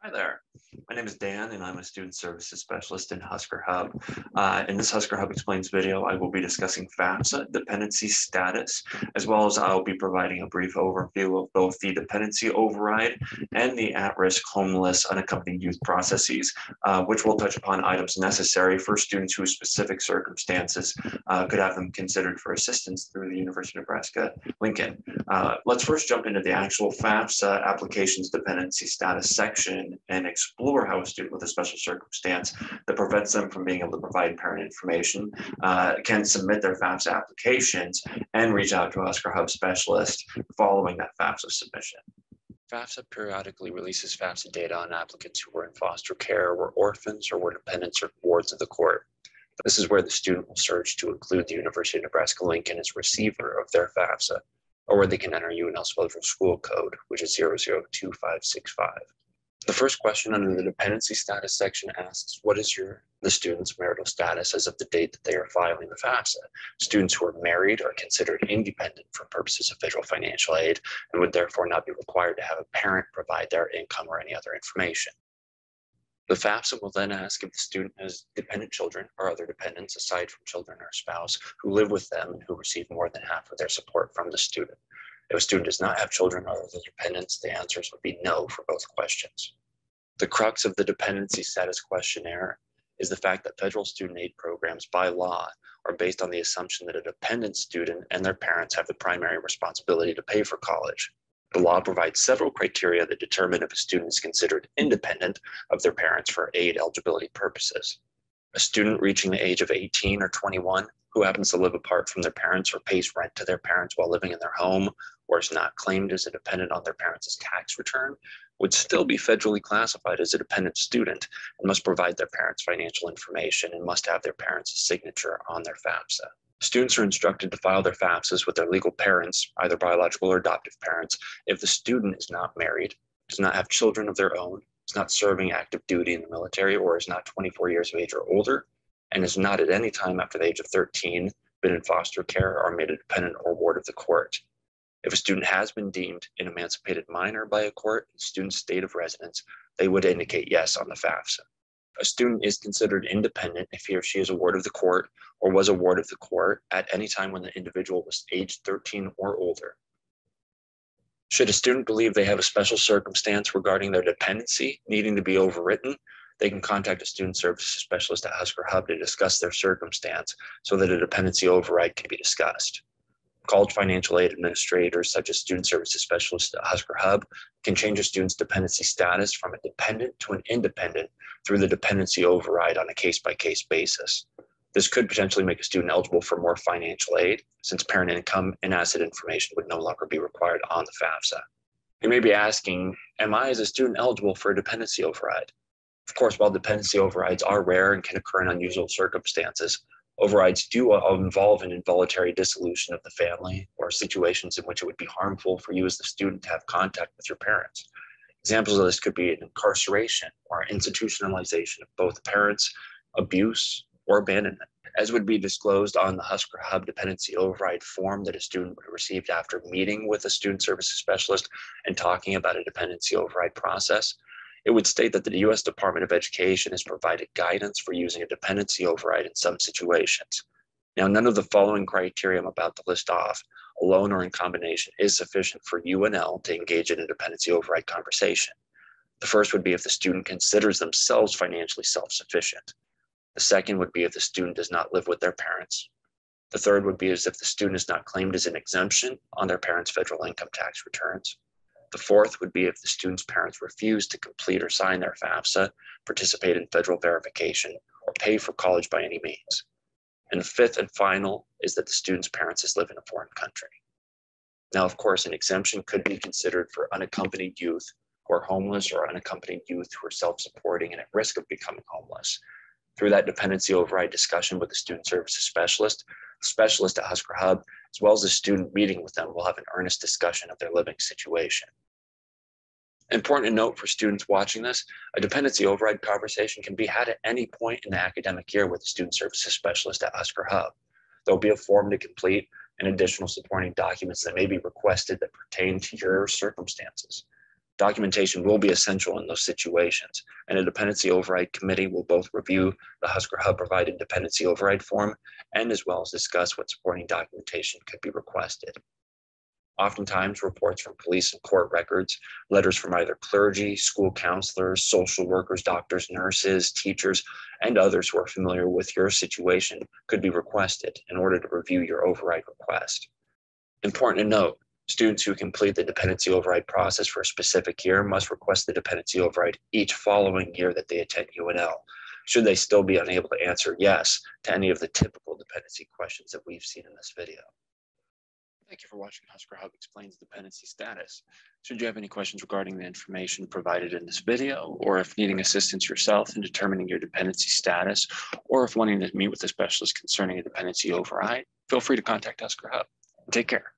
Hi there. My name is Dan and I'm a student services specialist in Husker Hub. Uh, in this Husker Hub Explains video, I will be discussing FAFSA dependency status, as well as I'll be providing a brief overview of both the dependency override and the at-risk homeless unaccompanied youth processes, uh, which will touch upon items necessary for students whose specific circumstances uh, could have them considered for assistance through the University of Nebraska Lincoln. Uh, let's first jump into the actual FAFSA applications dependency status section and explore how a student with a special circumstance that prevents them from being able to provide parent information uh, can submit their FAFSA applications and reach out to Husker Hub specialist following that FAFSA submission. FAFSA periodically releases FAFSA data on applicants who were in foster care, were orphans, or were dependents or wards of the court. This is where the student will search to include the University of Nebraska Lincoln as receiver of their FAFSA, or where they can enter UNL's federal school code, which is 002565. The first question under the dependency status section asks, what is your the student's marital status as of the date that they are filing the FAFSA? Students who are married are considered independent for purposes of federal financial aid and would therefore not be required to have a parent provide their income or any other information. The FAFSA will then ask if the student has dependent children or other dependents aside from children or spouse who live with them and who receive more than half of their support from the student. If a student does not have children or other dependents, the answers would be no for both questions. The crux of the dependency status questionnaire is the fact that federal student aid programs by law are based on the assumption that a dependent student and their parents have the primary responsibility to pay for college. The law provides several criteria that determine if a student is considered independent of their parents for aid eligibility purposes. A student reaching the age of 18 or 21 who happens to live apart from their parents or pays rent to their parents while living in their home or is not claimed as a dependent on their parents' tax return would still be federally classified as a dependent student and must provide their parents financial information and must have their parents' signature on their FAFSA. Students are instructed to file their FAFSAs with their legal parents, either biological or adoptive parents, if the student is not married, does not have children of their own, is not serving active duty in the military, or is not 24 years of age or older, and has not at any time after the age of 13 been in foster care or made a dependent or ward of the court. If a student has been deemed an emancipated minor by a court in student's state of residence, they would indicate yes on the FAFSA. A student is considered independent if he or she is a ward of the court or was a ward of the court at any time when the individual was age 13 or older. Should a student believe they have a special circumstance regarding their dependency needing to be overwritten, they can contact a student services specialist at Husker Hub to discuss their circumstance so that a dependency override can be discussed. College financial aid administrators, such as student services specialists at Husker Hub, can change a student's dependency status from a dependent to an independent through the dependency override on a case by case basis. This could potentially make a student eligible for more financial aid since parent income and asset information would no longer be required on the FAFSA. You may be asking, am I as a student eligible for a dependency override? Of course, while dependency overrides are rare and can occur in unusual circumstances, overrides do uh, involve an involuntary dissolution of the family or situations in which it would be harmful for you as the student to have contact with your parents. Examples of this could be an incarceration or institutionalization of both parents, abuse, or abandonment, as would be disclosed on the Husker Hub dependency override form that a student would have received after meeting with a student services specialist and talking about a dependency override process it would state that the US Department of Education has provided guidance for using a dependency override in some situations. Now, none of the following criteria I'm about to list off, alone or in combination, is sufficient for UNL to engage in a dependency override conversation. The first would be if the student considers themselves financially self sufficient. The second would be if the student does not live with their parents. The third would be as if the student is not claimed as an exemption on their parents' federal income tax returns. The fourth would be if the student's parents refuse to complete or sign their FAFSA, participate in federal verification, or pay for college by any means. And the fifth and final is that the student's parents live in a foreign country. Now, of course, an exemption could be considered for unaccompanied youth who are homeless or unaccompanied youth who are self-supporting and at risk of becoming homeless. Through that dependency override discussion with the student services specialist, specialist at Husker Hub, as well as a student meeting with them, will have an earnest discussion of their living situation. Important to note for students watching this, a dependency override conversation can be had at any point in the academic year with the student services specialist at Husker Hub. There'll be a form to complete and additional supporting documents that may be requested that pertain to your circumstances. Documentation will be essential in those situations, and a dependency override committee will both review the Husker Hub provided dependency override form and as well as discuss what supporting documentation could be requested. Oftentimes, reports from police and court records, letters from either clergy, school counselors, social workers, doctors, nurses, teachers, and others who are familiar with your situation could be requested in order to review your override request. Important to note, students who complete the dependency override process for a specific year must request the dependency override each following year that they attend UNL, should they still be unable to answer yes to any of the typical dependency questions that we've seen in this video. Thank you for watching Husker Hub Explains Dependency Status. Should you have any questions regarding the information provided in this video, or if needing assistance yourself in determining your dependency status, or if wanting to meet with a specialist concerning a dependency override, feel free to contact Husker Hub. Take care.